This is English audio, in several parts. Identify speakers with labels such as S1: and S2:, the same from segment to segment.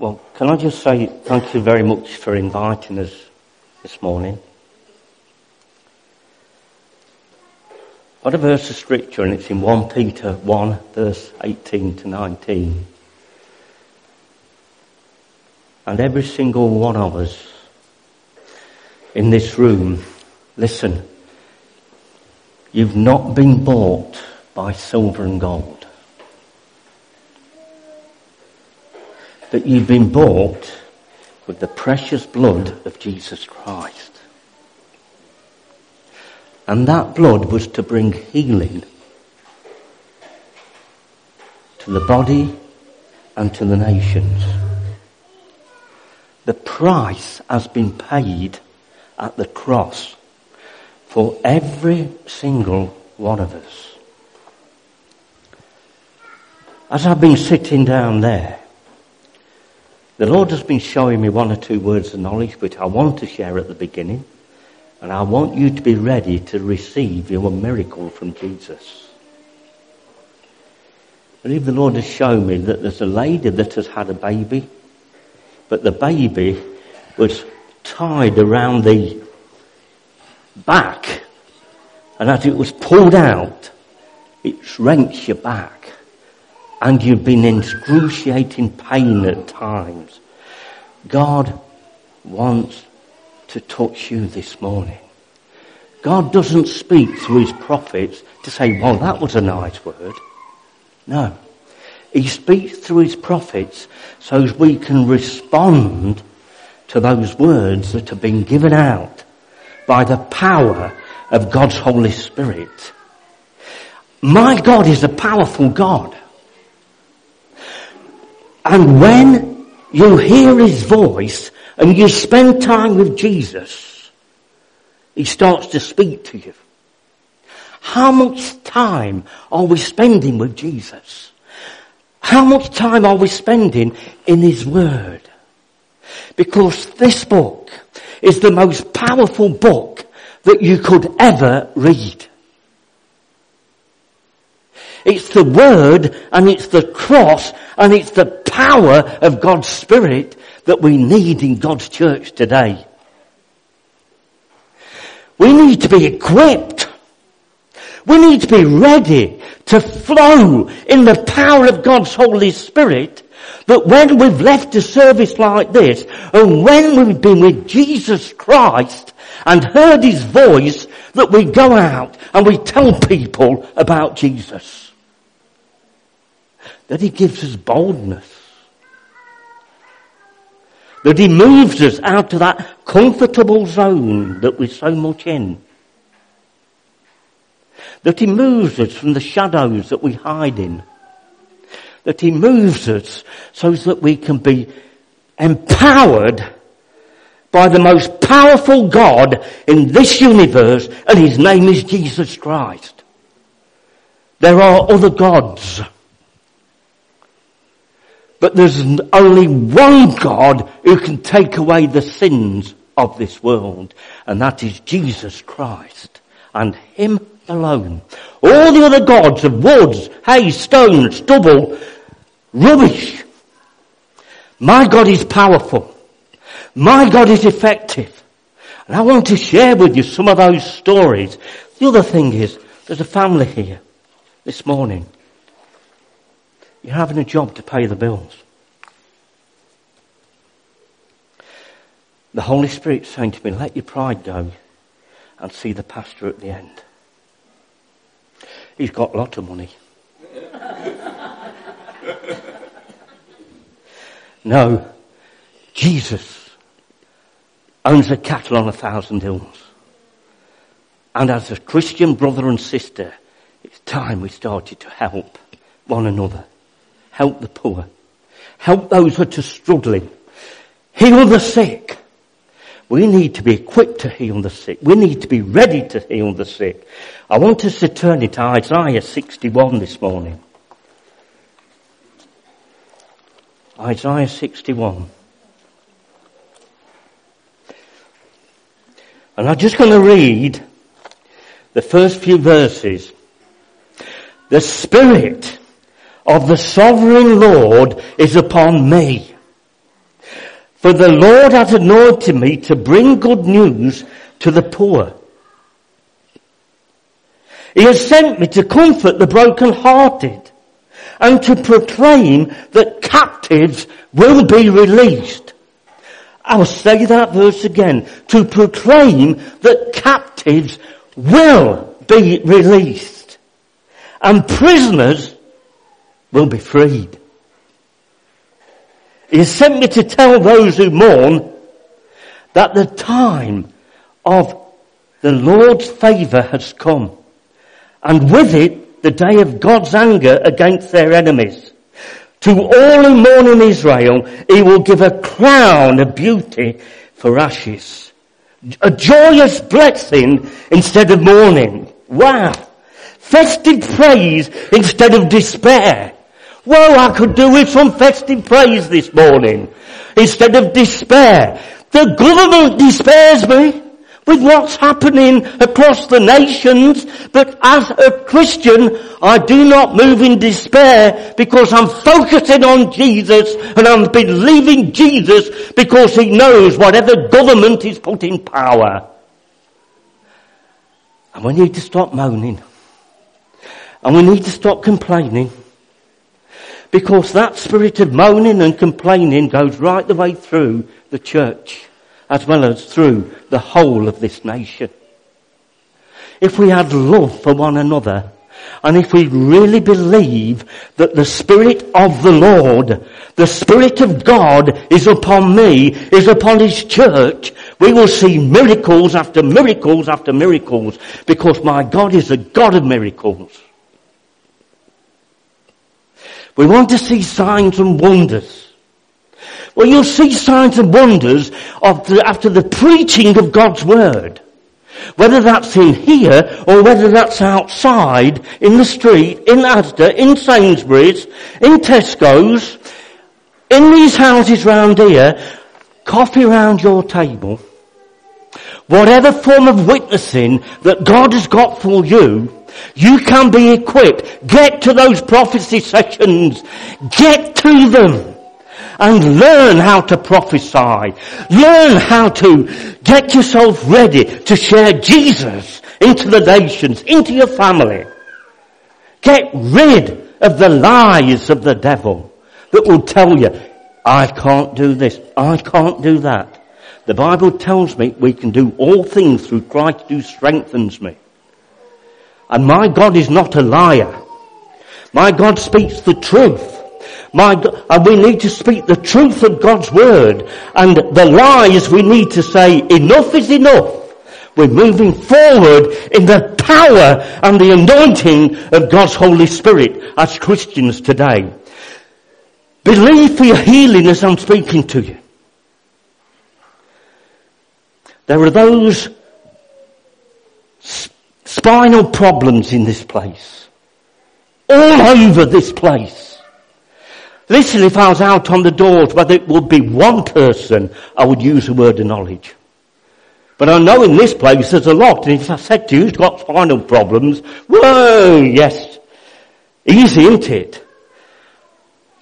S1: Well, can I just say thank you very much for inviting us this morning. Got a verse of scripture and it's in 1 Peter 1 verse 18 to 19. And every single one of us in this room, listen, you've not been bought by silver and gold. That you've been bought with the precious blood of Jesus Christ. And that blood was to bring healing to the body and to the nations. The price has been paid at the cross for every single one of us. As I've been sitting down there, the Lord has been showing me one or two words of knowledge which I want to share at the beginning. And I want you to be ready to receive your miracle from Jesus. I believe the Lord has shown me that there's a lady that has had a baby, but the baby was tied around the back, and as it was pulled out, it wrenched your back and you've been in excruciating pain at times, God wants to touch you this morning. God doesn't speak through his prophets to say, well, that was a nice word. No. He speaks through his prophets so we can respond to those words that have been given out by the power of God's Holy Spirit. My God is a powerful God. And when you hear his voice and you spend time with Jesus, he starts to speak to you. How much time are we spending with Jesus? How much time are we spending in his word? Because this book is the most powerful book that you could ever read. It's the word and it's the cross and it's the power of God's Spirit that we need in God's church today. We need to be equipped. We need to be ready to flow in the power of God's Holy Spirit that when we've left a service like this and when we've been with Jesus Christ and heard His voice that we go out and we tell people about Jesus that he gives us boldness. That he moves us out of that comfortable zone that we're so much in. That he moves us from the shadows that we hide in. That he moves us so that we can be empowered by the most powerful God in this universe and his name is Jesus Christ. There are other gods. But there's only one God who can take away the sins of this world, and that is Jesus Christ, and Him alone. All the other gods of woods, hay, stone, stubble, rubbish. My God is powerful. My God is effective. And I want to share with you some of those stories. The other thing is, there's a family here this morning you're having a job to pay the bills. The Holy Spirit's saying to me, let your pride go and see the pastor at the end. He's got a lot of money. no, Jesus owns the cattle on a thousand hills. And as a Christian brother and sister, it's time we started to help one another help the poor, help those that are struggling, heal the sick. We need to be equipped to heal the sick. We need to be ready to heal the sick. I want us to turn it to Isaiah 61 this morning. Isaiah 61. And I'm just going to read the first few verses. The Spirit of the sovereign Lord is upon me. For the Lord has anointed me to bring good news to the poor. He has sent me to comfort the broken-hearted and to proclaim that captives will be released. I'll say that verse again. To proclaim that captives will be released and prisoners will be freed. He has sent me to tell those who mourn that the time of the Lord's favour has come. And with it, the day of God's anger against their enemies. To all who mourn in Israel, he will give a crown of beauty for ashes. A joyous blessing instead of mourning. Wow. Festive praise instead of despair. Well, I could do with some festive praise this morning instead of despair. The government despairs me with what's happening across the nations, but as a Christian, I do not move in despair because I'm focusing on Jesus and I'm believing Jesus because he knows whatever government is put in power. And we need to stop moaning. And we need to stop complaining. Because that spirit of moaning and complaining goes right the way through the church as well as through the whole of this nation. If we had love for one another, and if we really believe that the Spirit of the Lord, the Spirit of God is upon me, is upon His church, we will see miracles after miracles after miracles because my God is a God of miracles. We want to see signs and wonders. Well, you'll see signs and wonders after the preaching of God's Word. Whether that's in here or whether that's outside, in the street, in Asda, in Sainsbury's, in Tesco's, in these houses round here, coffee round your table, whatever form of witnessing that God has got for you, you can be equipped. Get to those prophecy sessions. Get to them. And learn how to prophesy. Learn how to get yourself ready to share Jesus into the nations, into your family. Get rid of the lies of the devil that will tell you, I can't do this, I can't do that. The Bible tells me we can do all things through Christ who strengthens me. And my God is not a liar. My God speaks the truth. My, and we need to speak the truth of God's word. And the lies we need to say, enough is enough. We're moving forward in the power and the anointing of God's Holy Spirit as Christians today. Believe for your healing as I'm speaking to you. There are those spinal problems in this place. All over this place. Listen, if I was out on the doors, whether it would be one person, I would use the word of knowledge. But I know in this place there's a lot, and if I said to you who's got spinal problems, whoa, yes, easy, isn't it?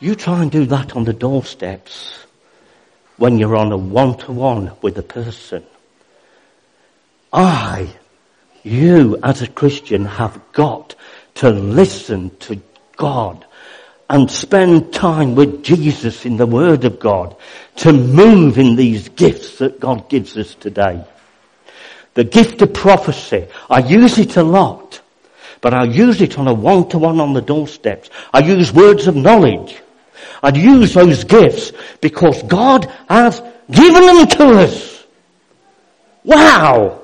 S1: You try and do that on the doorsteps when you're on a one-to-one with a person. I you as a Christian have got to listen to God and spend time with Jesus in the Word of God to move in these gifts that God gives us today. The gift of prophecy, I use it a lot, but I use it on a one-to-one on the doorsteps. I use words of knowledge. I use those gifts because God has given them to us. Wow!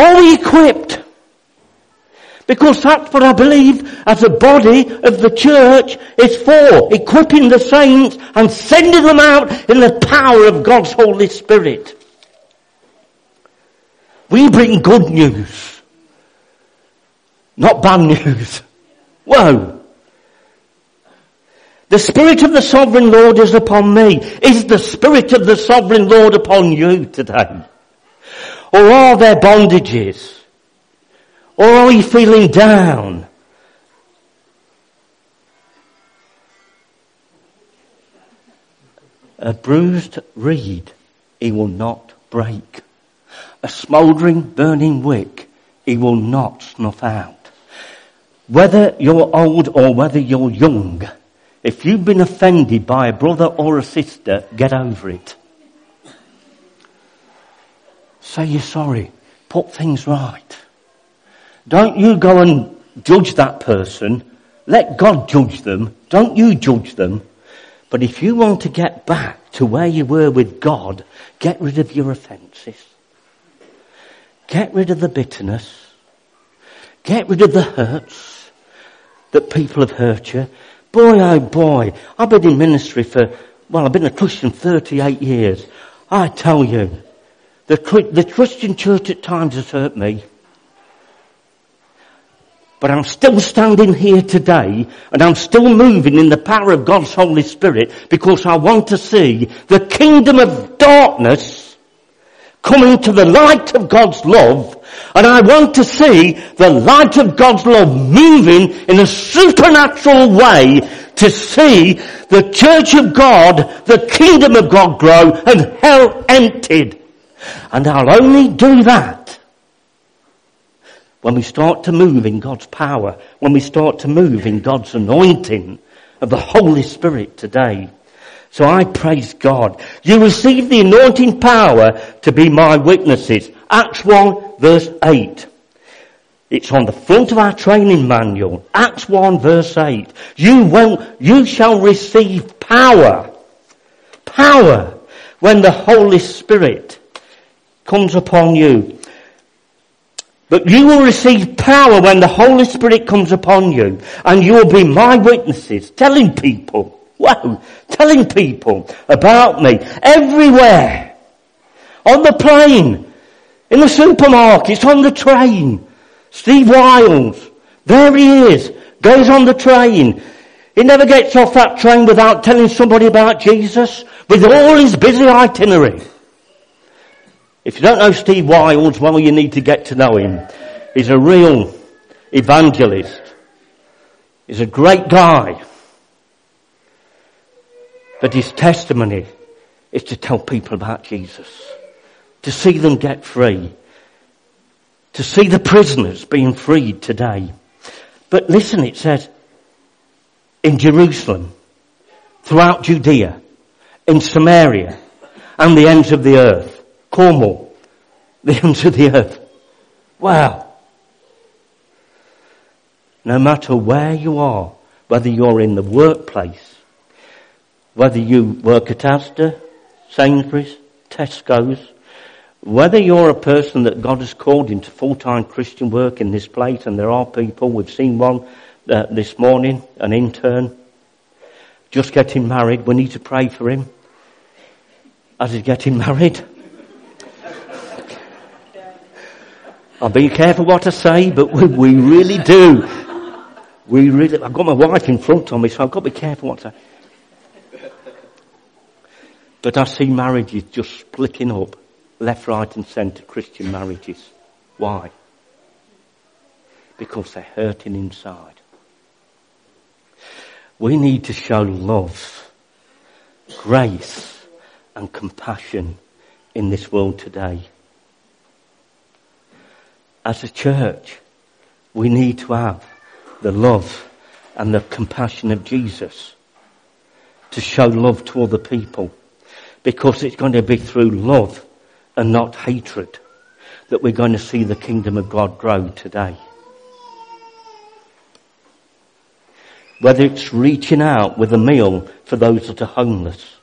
S1: Are equipped? Because that's what I believe as a body of the church is for. Equipping the saints and sending them out in the power of God's Holy Spirit. We bring good news. Not bad news. Whoa. The Spirit of the Sovereign Lord is upon me. Is the Spirit of the Sovereign Lord upon you today? Or are there bondages? Or are you feeling down? A bruised reed he will not break. A smouldering, burning wick he will not snuff out. Whether you're old or whether you're young, if you've been offended by a brother or a sister, get over it. Say you're sorry. Put things right. Don't you go and judge that person. Let God judge them. Don't you judge them. But if you want to get back to where you were with God, get rid of your offences. Get rid of the bitterness. Get rid of the hurts that people have hurt you. Boy, oh boy, I've been in ministry for, well, I've been a Christian 38 years. I tell you, the, the Christian church at times has hurt me. But I'm still standing here today and I'm still moving in the power of God's Holy Spirit because I want to see the kingdom of darkness coming to the light of God's love and I want to see the light of God's love moving in a supernatural way to see the church of God, the kingdom of God grow and hell emptied. And I'll only do that when we start to move in God's power, when we start to move in God's anointing of the Holy Spirit today. So I praise God. You receive the anointing power to be my witnesses. Acts 1 verse 8. It's on the front of our training manual. Acts 1 verse 8. You won't, you shall receive power. Power when the Holy Spirit comes upon you. But you will receive power when the Holy Spirit comes upon you and you will be my witnesses, telling people, wow, telling people about me everywhere. On the plane, in the supermarket, on the train. Steve Wiles, there he is, goes on the train. He never gets off that train without telling somebody about Jesus with all his busy itinerary. If you don't know Steve Wiles, well, you need to get to know him. He's a real evangelist. He's a great guy. But his testimony is to tell people about Jesus. To see them get free. To see the prisoners being freed today. But listen, it says, in Jerusalem, throughout Judea, in Samaria, and the ends of the earth. Cornwall, the ends of the earth. Wow. No matter where you are, whether you're in the workplace, whether you work at Asda, Sainsbury's, Tesco's, whether you're a person that God has called into full-time Christian work in this place, and there are people, we've seen one uh, this morning, an intern, just getting married, we need to pray for him as he's getting married. I'll being careful what I say, but we, we really do. We really, I've got my wife in front of me, so I've got to be careful what I say. But I see marriages just splitting up, left, right and centre, Christian marriages. Why? Because they're hurting inside. We need to show love, grace and compassion in this world today as a church, we need to have the love and the compassion of Jesus to show love to other people because it's going to be through love and not hatred that we're going to see the kingdom of God grow today. Whether it's reaching out with a meal for those that are homeless,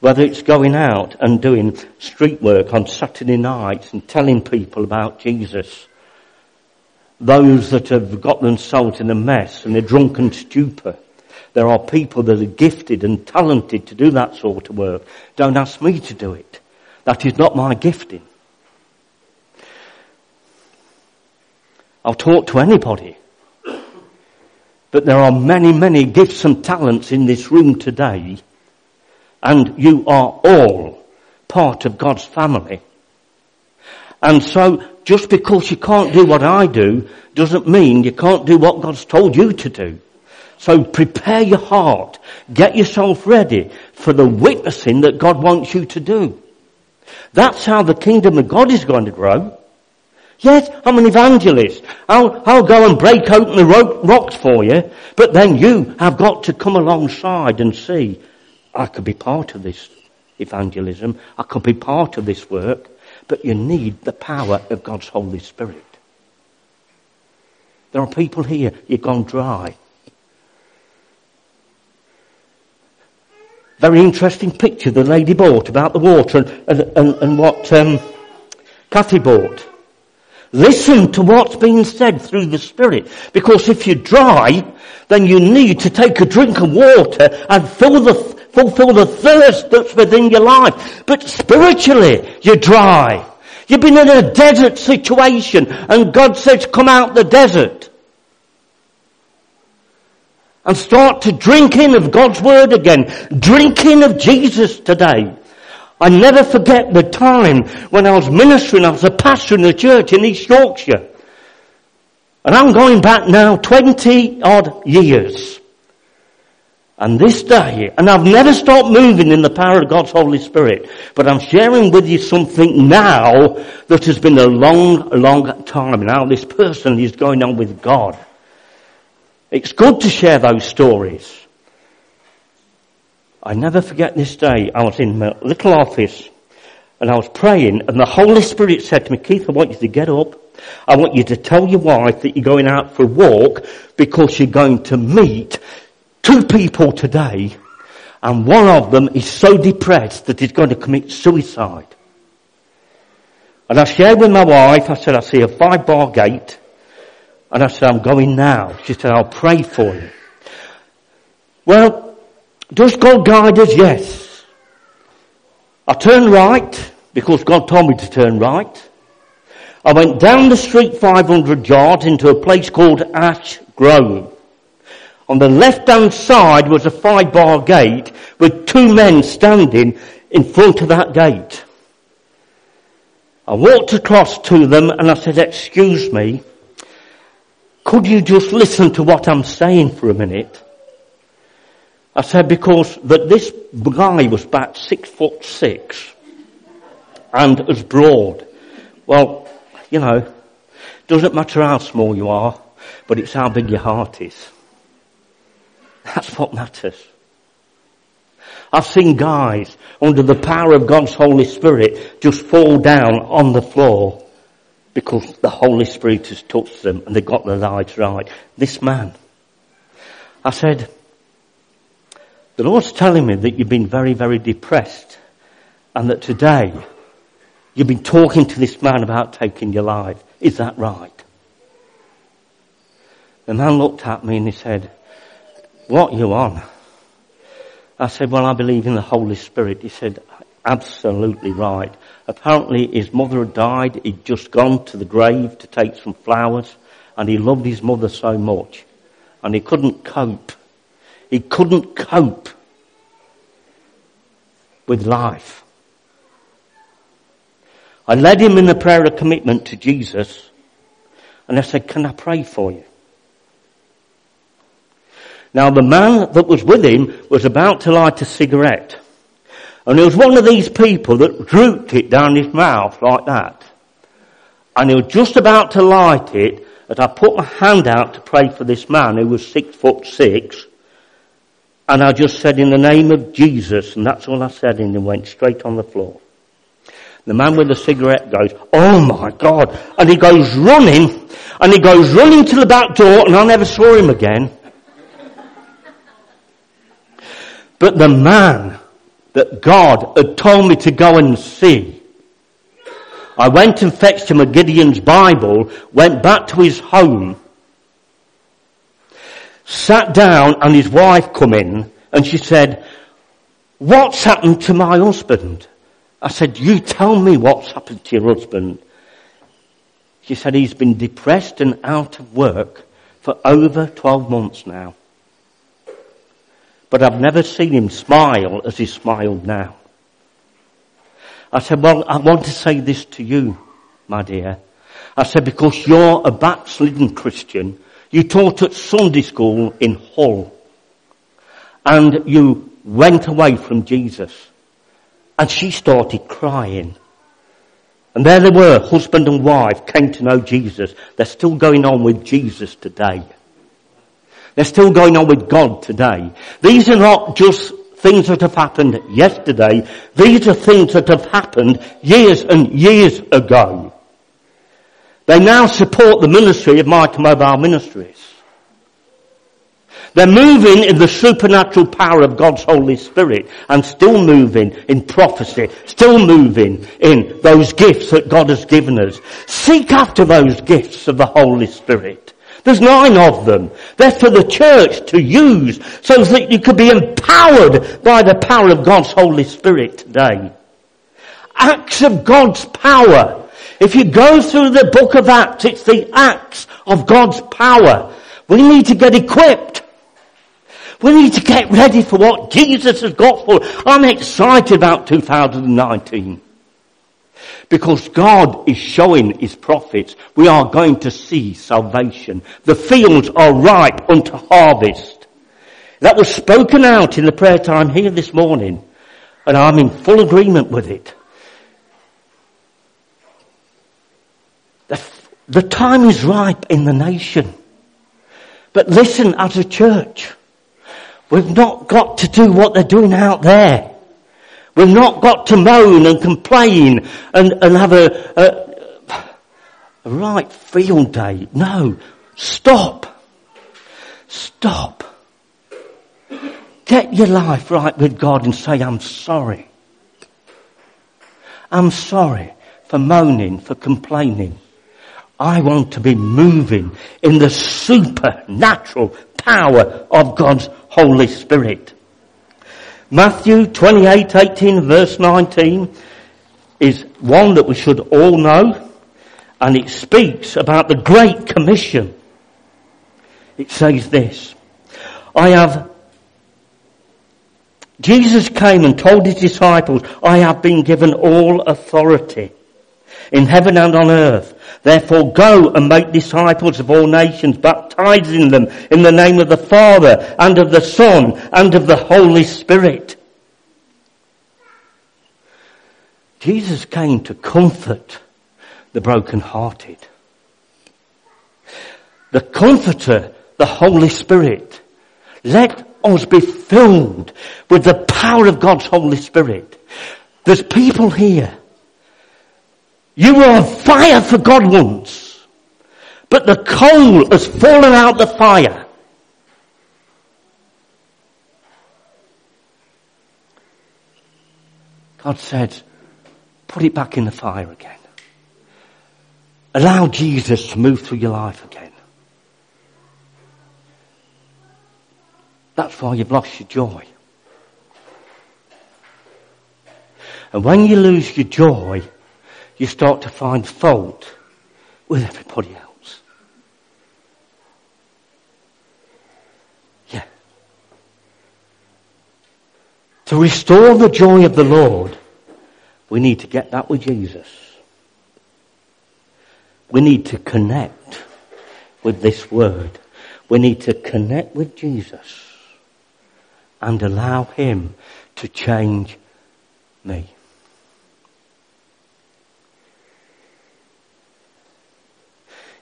S1: whether it's going out and doing street work on Saturday nights and telling people about Jesus. Those that have got themselves in a mess and a drunken stupor. There are people that are gifted and talented to do that sort of work. Don't ask me to do it. That is not my gifting. I'll talk to anybody. But there are many, many gifts and talents in this room today and you are all part of God's family. And so, just because you can't do what I do, doesn't mean you can't do what God's told you to do. So prepare your heart. Get yourself ready for the witnessing that God wants you to do. That's how the kingdom of God is going to grow. Yes, I'm an evangelist. I'll, I'll go and break open the ro- rocks for you. But then you have got to come alongside and see, I could be part of this evangelism. I could be part of this work. But you need the power of God's Holy Spirit. There are people here, you've gone dry. Very interesting picture the lady bought about the water and, and, and what um, Kathy bought. Listen to what's being said through the Spirit. Because if you're dry, then you need to take a drink of water and fill the, fulfill the thirst that's within your life. But spiritually, you're dry. You've been in a desert situation and God says come out the desert. And start to drink in of God's Word again. Drink in of Jesus today. I never forget the time when I was ministering, I was a pastor in a church in East Yorkshire. And I'm going back now 20 odd years. And this day, and I've never stopped moving in the power of God's Holy Spirit, but I'm sharing with you something now that has been a long, long time. Now this person is going on with God. It's good to share those stories. I never forget this day. I was in my little office and I was praying and the Holy Spirit said to me, Keith, I want you to get up. I want you to tell your wife that you're going out for a walk because you're going to meet two people today and one of them is so depressed that he's going to commit suicide. And I shared with my wife, I said, I see a five bar gate. And I said, I'm going now. She said, I'll pray for you. Well, does God guide us? Yes. I turned right because God told me to turn right. I went down the street 500 yards into a place called Ash Grove. On the left hand side was a five bar gate with two men standing in front of that gate. I walked across to them and I said, excuse me, could you just listen to what I'm saying for a minute? I said because that this guy was about six foot six and as broad. Well, you know, doesn't matter how small you are, but it's how big your heart is. That's what matters. I've seen guys under the power of God's Holy Spirit just fall down on the floor because the Holy Spirit has touched them and they got their lives right. This man, I said, the Lord's telling me that you've been very, very depressed and that today you've been talking to this man about taking your life. Is that right? The man looked at me and he said, what you on? I said, well, I believe in the Holy Spirit. He said, absolutely right. Apparently his mother had died. He'd just gone to the grave to take some flowers and he loved his mother so much and he couldn't cope. He couldn't cope with life. I led him in a prayer of commitment to Jesus and I said, can I pray for you? Now the man that was with him was about to light a cigarette. And it was one of these people that drooped it down his mouth like that. And he was just about to light it as I put my hand out to pray for this man who was six foot six. And I just said in the name of Jesus, and that's all I said and he went straight on the floor. The man with the cigarette goes, oh my God. And he goes running, and he goes running to the back door, and I never saw him again. But the man that God had told me to go and see, I went and fetched him a Gideon's Bible, went back to his home, sat down and his wife come in and she said, what's happened to my husband? I said, you tell me what's happened to your husband. She said, he's been depressed and out of work for over 12 months now. But I've never seen him smile as he smiled now. I said, well, I want to say this to you, my dear. I said, because you're a backslidden Christian, You taught at Sunday school in Hull. And you went away from Jesus. And she started crying. And there they were, husband and wife, came to know Jesus. They're still going on with Jesus today. They're still going on with God today. These are not just things that have happened yesterday. These are things that have happened years and years ago. They now support the ministry of Mitre Mobile Ministries. They're moving in the supernatural power of God's Holy Spirit and still moving in prophecy, still moving in those gifts that God has given us. Seek after those gifts of the Holy Spirit. There's nine of them. They're for the church to use so that you could be empowered by the power of God's Holy Spirit today. Acts of God's power if you go through the book of Acts, it's the acts of God's power. We need to get equipped. We need to get ready for what Jesus has got for. I'm excited about 2019. Because God is showing His prophets we are going to see salvation. The fields are ripe unto harvest. That was spoken out in the prayer time here this morning. And I'm in full agreement with it. The, the time is ripe in the nation. But listen, as a church, we've not got to do what they're doing out there. We've not got to moan and complain and, and have a, a, a right field day. No. Stop. Stop. Get your life right with God and say, I'm sorry. I'm sorry for moaning, for complaining. I want to be moving in the supernatural power of God's Holy Spirit. Matthew 28, 18 verse 19 is one that we should all know and it speaks about the Great Commission. It says this, I have Jesus came and told his disciples, I have been given all authority in heaven and on earth. Therefore go and make disciples of all nations, baptizing them in the name of the Father and of the Son and of the Holy Spirit. Jesus came to comfort the brokenhearted. The comforter, the Holy Spirit. Let us be filled with the power of God's Holy Spirit. There's people here you were on fire for God once, but the coal has fallen out the fire. God said, put it back in the fire again. Allow Jesus to move through your life again. That's why you've lost your joy. And when you lose your joy, you start to find fault with everybody else. Yeah. To restore the joy of the Lord, we need to get that with Jesus. We need to connect with this word. We need to connect with Jesus and allow Him to change me.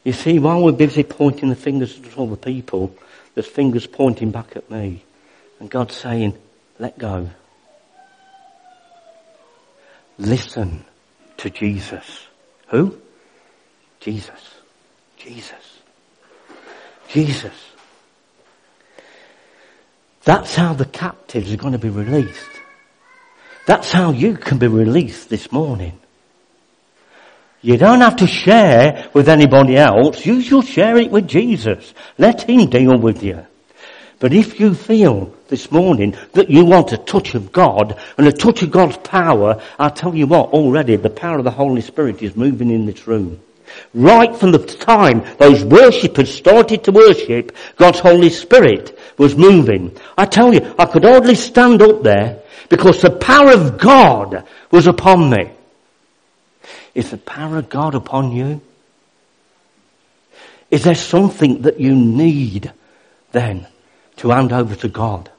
S1: You see, while we're busy pointing the fingers at all the people, there's fingers pointing back at me. And God's saying, let go. Listen to Jesus. Who? Jesus. Jesus. Jesus. That's how the captives are going to be released. That's how you can be released this morning. You don't have to share with anybody else. You should share it with Jesus. Let Him deal with you. But if you feel this morning that you want a touch of God and a touch of God's power, I'll tell you what, already the power of the Holy Spirit is moving in this room. Right from the time those worshippers started to worship, God's Holy Spirit was moving. I tell you, I could hardly stand up there because the power of God was upon me. Is the power of God upon you? Is there something that you need then to hand over to God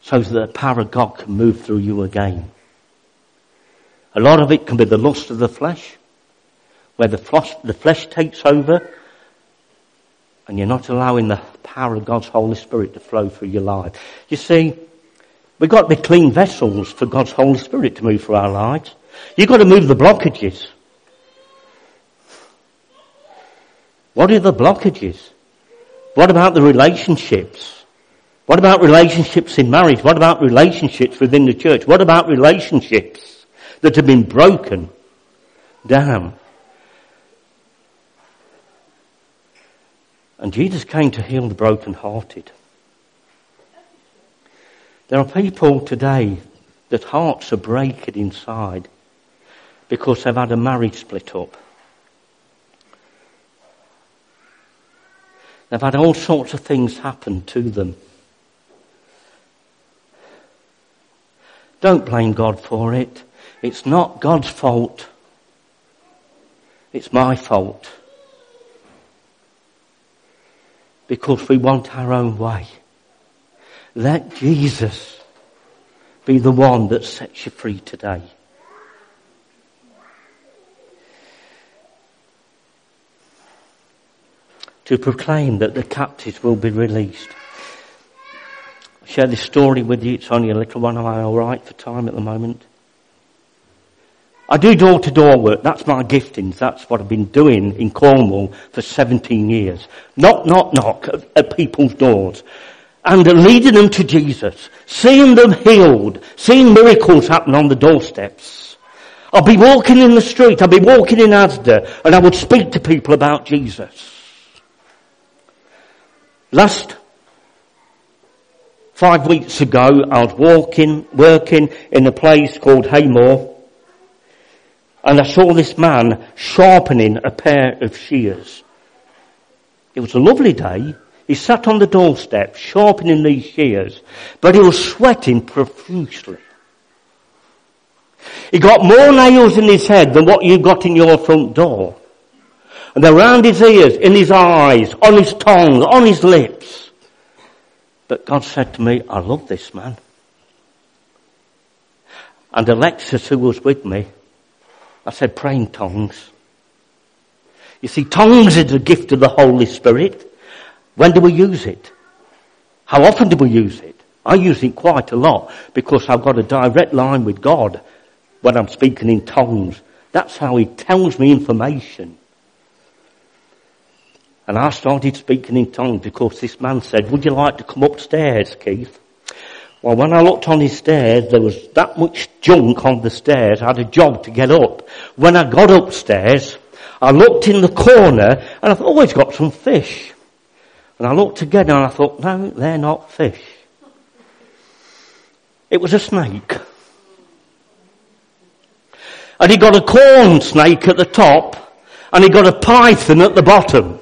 S1: so that the power of God can move through you again? A lot of it can be the lust of the flesh, where the flesh, the flesh takes over and you're not allowing the power of God's Holy Spirit to flow through your life. You see, we've got to be clean vessels for God's Holy Spirit to move through our lives. You've got to move the blockages. What are the blockages? What about the relationships? What about relationships in marriage? What about relationships within the church? What about relationships that have been broken down? And Jesus came to heal the brokenhearted. There are people today that hearts are breaking inside because they've had a marriage split up. They've had all sorts of things happen to them. Don't blame God for it. It's not God's fault. It's my fault. Because we want our own way. Let Jesus be the one that sets you free today. To proclaim that the captives will be released. I'll share this story with you. It's only a little one. Am I alright for time at the moment? I do door to door work. That's my giftings. That's what I've been doing in Cornwall for 17 years. Knock, knock, knock at, at people's doors. And leading them to Jesus. Seeing them healed. Seeing miracles happen on the doorsteps. I'll be walking in the street. I'll be walking in Asda and I would speak to people about Jesus. Last five weeks ago, I was walking, working in a place called Heamoor, and I saw this man sharpening a pair of shears. It was a lovely day. He sat on the doorstep sharpening these shears, but he was sweating profusely. He got more nails in his head than what you got in your front door. And around his ears, in his eyes, on his tongue, on his lips. But God said to me, I love this man. And Alexis, who was with me, I said, pray in tongues. You see, tongues is a gift of the Holy Spirit. When do we use it? How often do we use it? I use it quite a lot because I've got a direct line with God when I'm speaking in tongues. That's how He tells me information. And I started speaking in tongues because this man said, would you like to come upstairs, Keith? Well, when I looked on his stairs, there was that much junk on the stairs. I had a job to get up. When I got upstairs, I looked in the corner and I thought, oh, he's got some fish. And I looked again and I thought, no, they're not fish. It was a snake. And he got a corn snake at the top and he got a python at the bottom.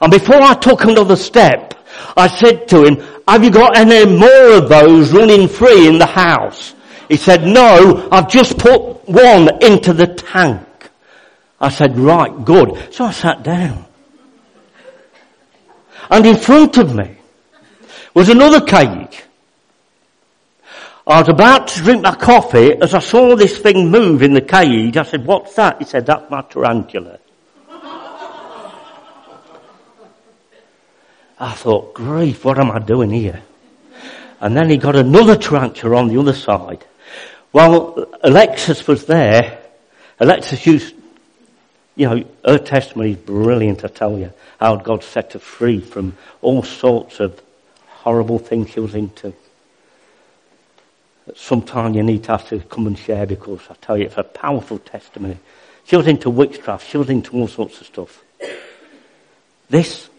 S1: And before I took another step, I said to him, have you got any more of those running free in the house? He said, no, I've just put one into the tank. I said, right, good. So I sat down. And in front of me was another cage. I was about to drink my coffee as I saw this thing move in the cage. I said, what's that? He said, that's my tarantula. I thought, grief, what am I doing here? And then he got another tarantula on the other side. Well, Alexis was there. Alexis used, you know, her testimony is brilliant, I tell you. How God set her free from all sorts of horrible things she was into. Sometime you need to have to come and share because I tell you, it's a powerful testimony. She was into witchcraft. She was into all sorts of stuff. This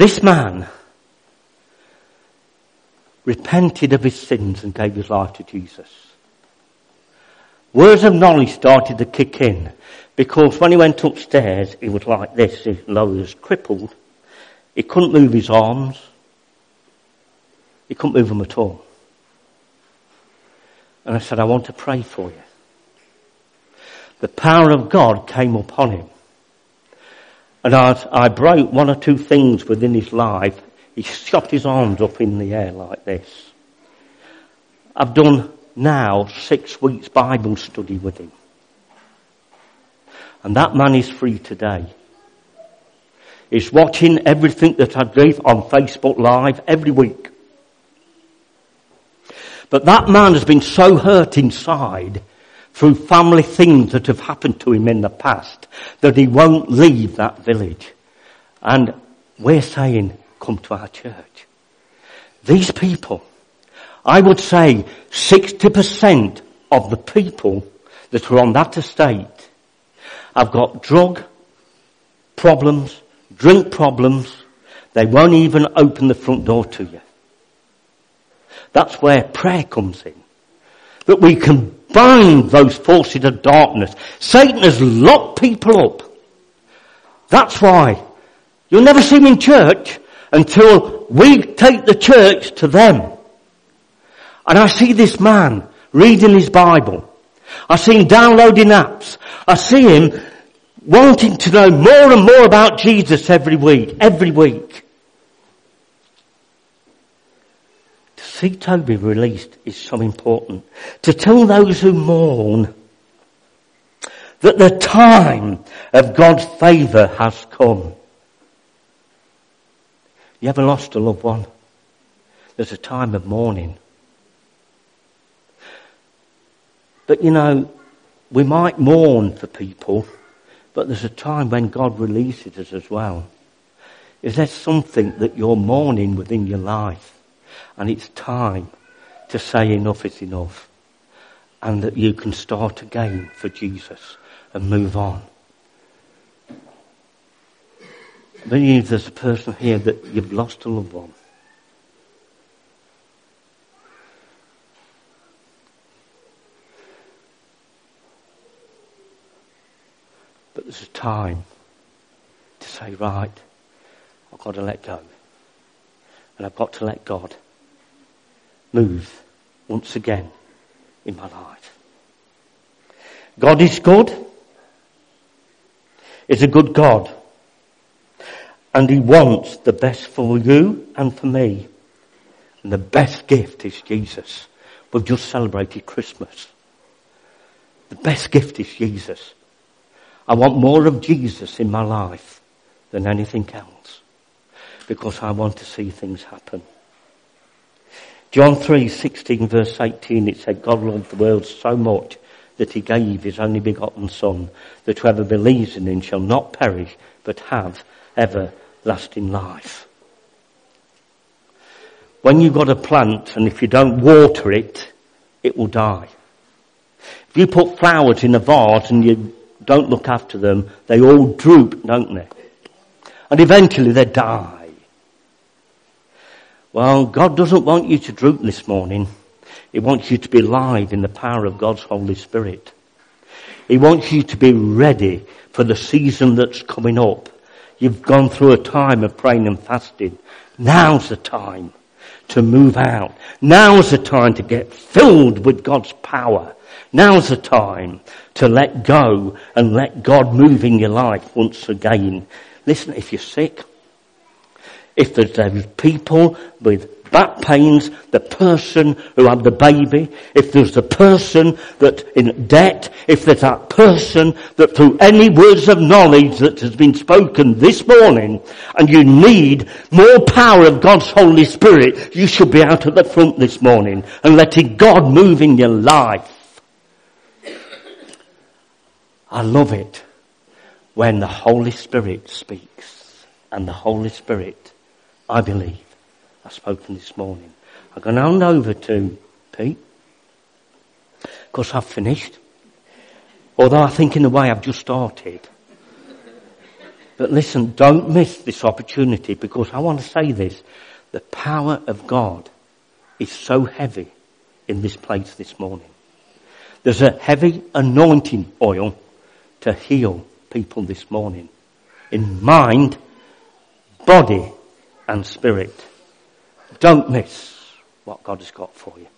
S1: this man repented of his sins and gave his life to Jesus. Words of knowledge started to kick in because when he went upstairs, he was like this, his lower was crippled. He couldn't move his arms. He couldn't move them at all. And I said, I want to pray for you. The power of God came upon him. And as I broke one or two things within his life, he shot his arms up in the air like this. I've done now six weeks Bible study with him. And that man is free today. He's watching everything that I do on Facebook Live every week. But that man has been so hurt inside through family things that have happened to him in the past that he won't leave that village. And we're saying, come to our church. These people, I would say 60% of the people that are on that estate have got drug problems, drink problems. They won't even open the front door to you. That's where prayer comes in. That we can bind those forces of darkness. Satan has locked people up. That's why you'll never see him in church until we take the church to them. And I see this man reading his Bible. I see him downloading apps. I see him wanting to know more and more about Jesus every week, every week. See Toby released is so important. To tell those who mourn that the time of God's favour has come. You ever lost a loved one? There's a time of mourning. But you know, we might mourn for people, but there's a time when God releases us as well. Is there something that you're mourning within your life? And it's time to say enough is enough. And that you can start again for Jesus and move on. I believe there's a person here that you've lost a loved one. But there's a time to say, right, I've got to let go. And I've got to let God move once again in my life. God is good. Is a good God. And He wants the best for you and for me. And the best gift is Jesus. We've just celebrated Christmas. The best gift is Jesus. I want more of Jesus in my life than anything else. Because I want to see things happen. John 3, 16 verse 18, it said, God loved the world so much that he gave his only begotten son, that whoever believes in him shall not perish, but have everlasting life. When you've got a plant and if you don't water it, it will die. If you put flowers in a vase and you don't look after them, they all droop, don't they? And eventually they die. Well, God doesn't want you to droop this morning. He wants you to be alive in the power of God's Holy Spirit. He wants you to be ready for the season that's coming up. You've gone through a time of praying and fasting. Now's the time to move out. Now's the time to get filled with God's power. Now's the time to let go and let God move in your life once again. Listen, if you're sick, if there's people with back pains, the person who had the baby, if there's the person that in debt, if there's that person that through any words of knowledge that has been spoken this morning, and you need more power of God's Holy Spirit, you should be out at the front this morning and letting God move in your life. I love it when the Holy Spirit speaks and the Holy Spirit I believe, I've spoken this morning. I'm going to hand over to Pete. Of course, I've finished. Although I think in a way I've just started. But listen, don't miss this opportunity because I want to say this. The power of God is so heavy in this place this morning. There's a heavy anointing oil to heal people this morning. In mind, body, and spirit. Don't miss what God has got for you.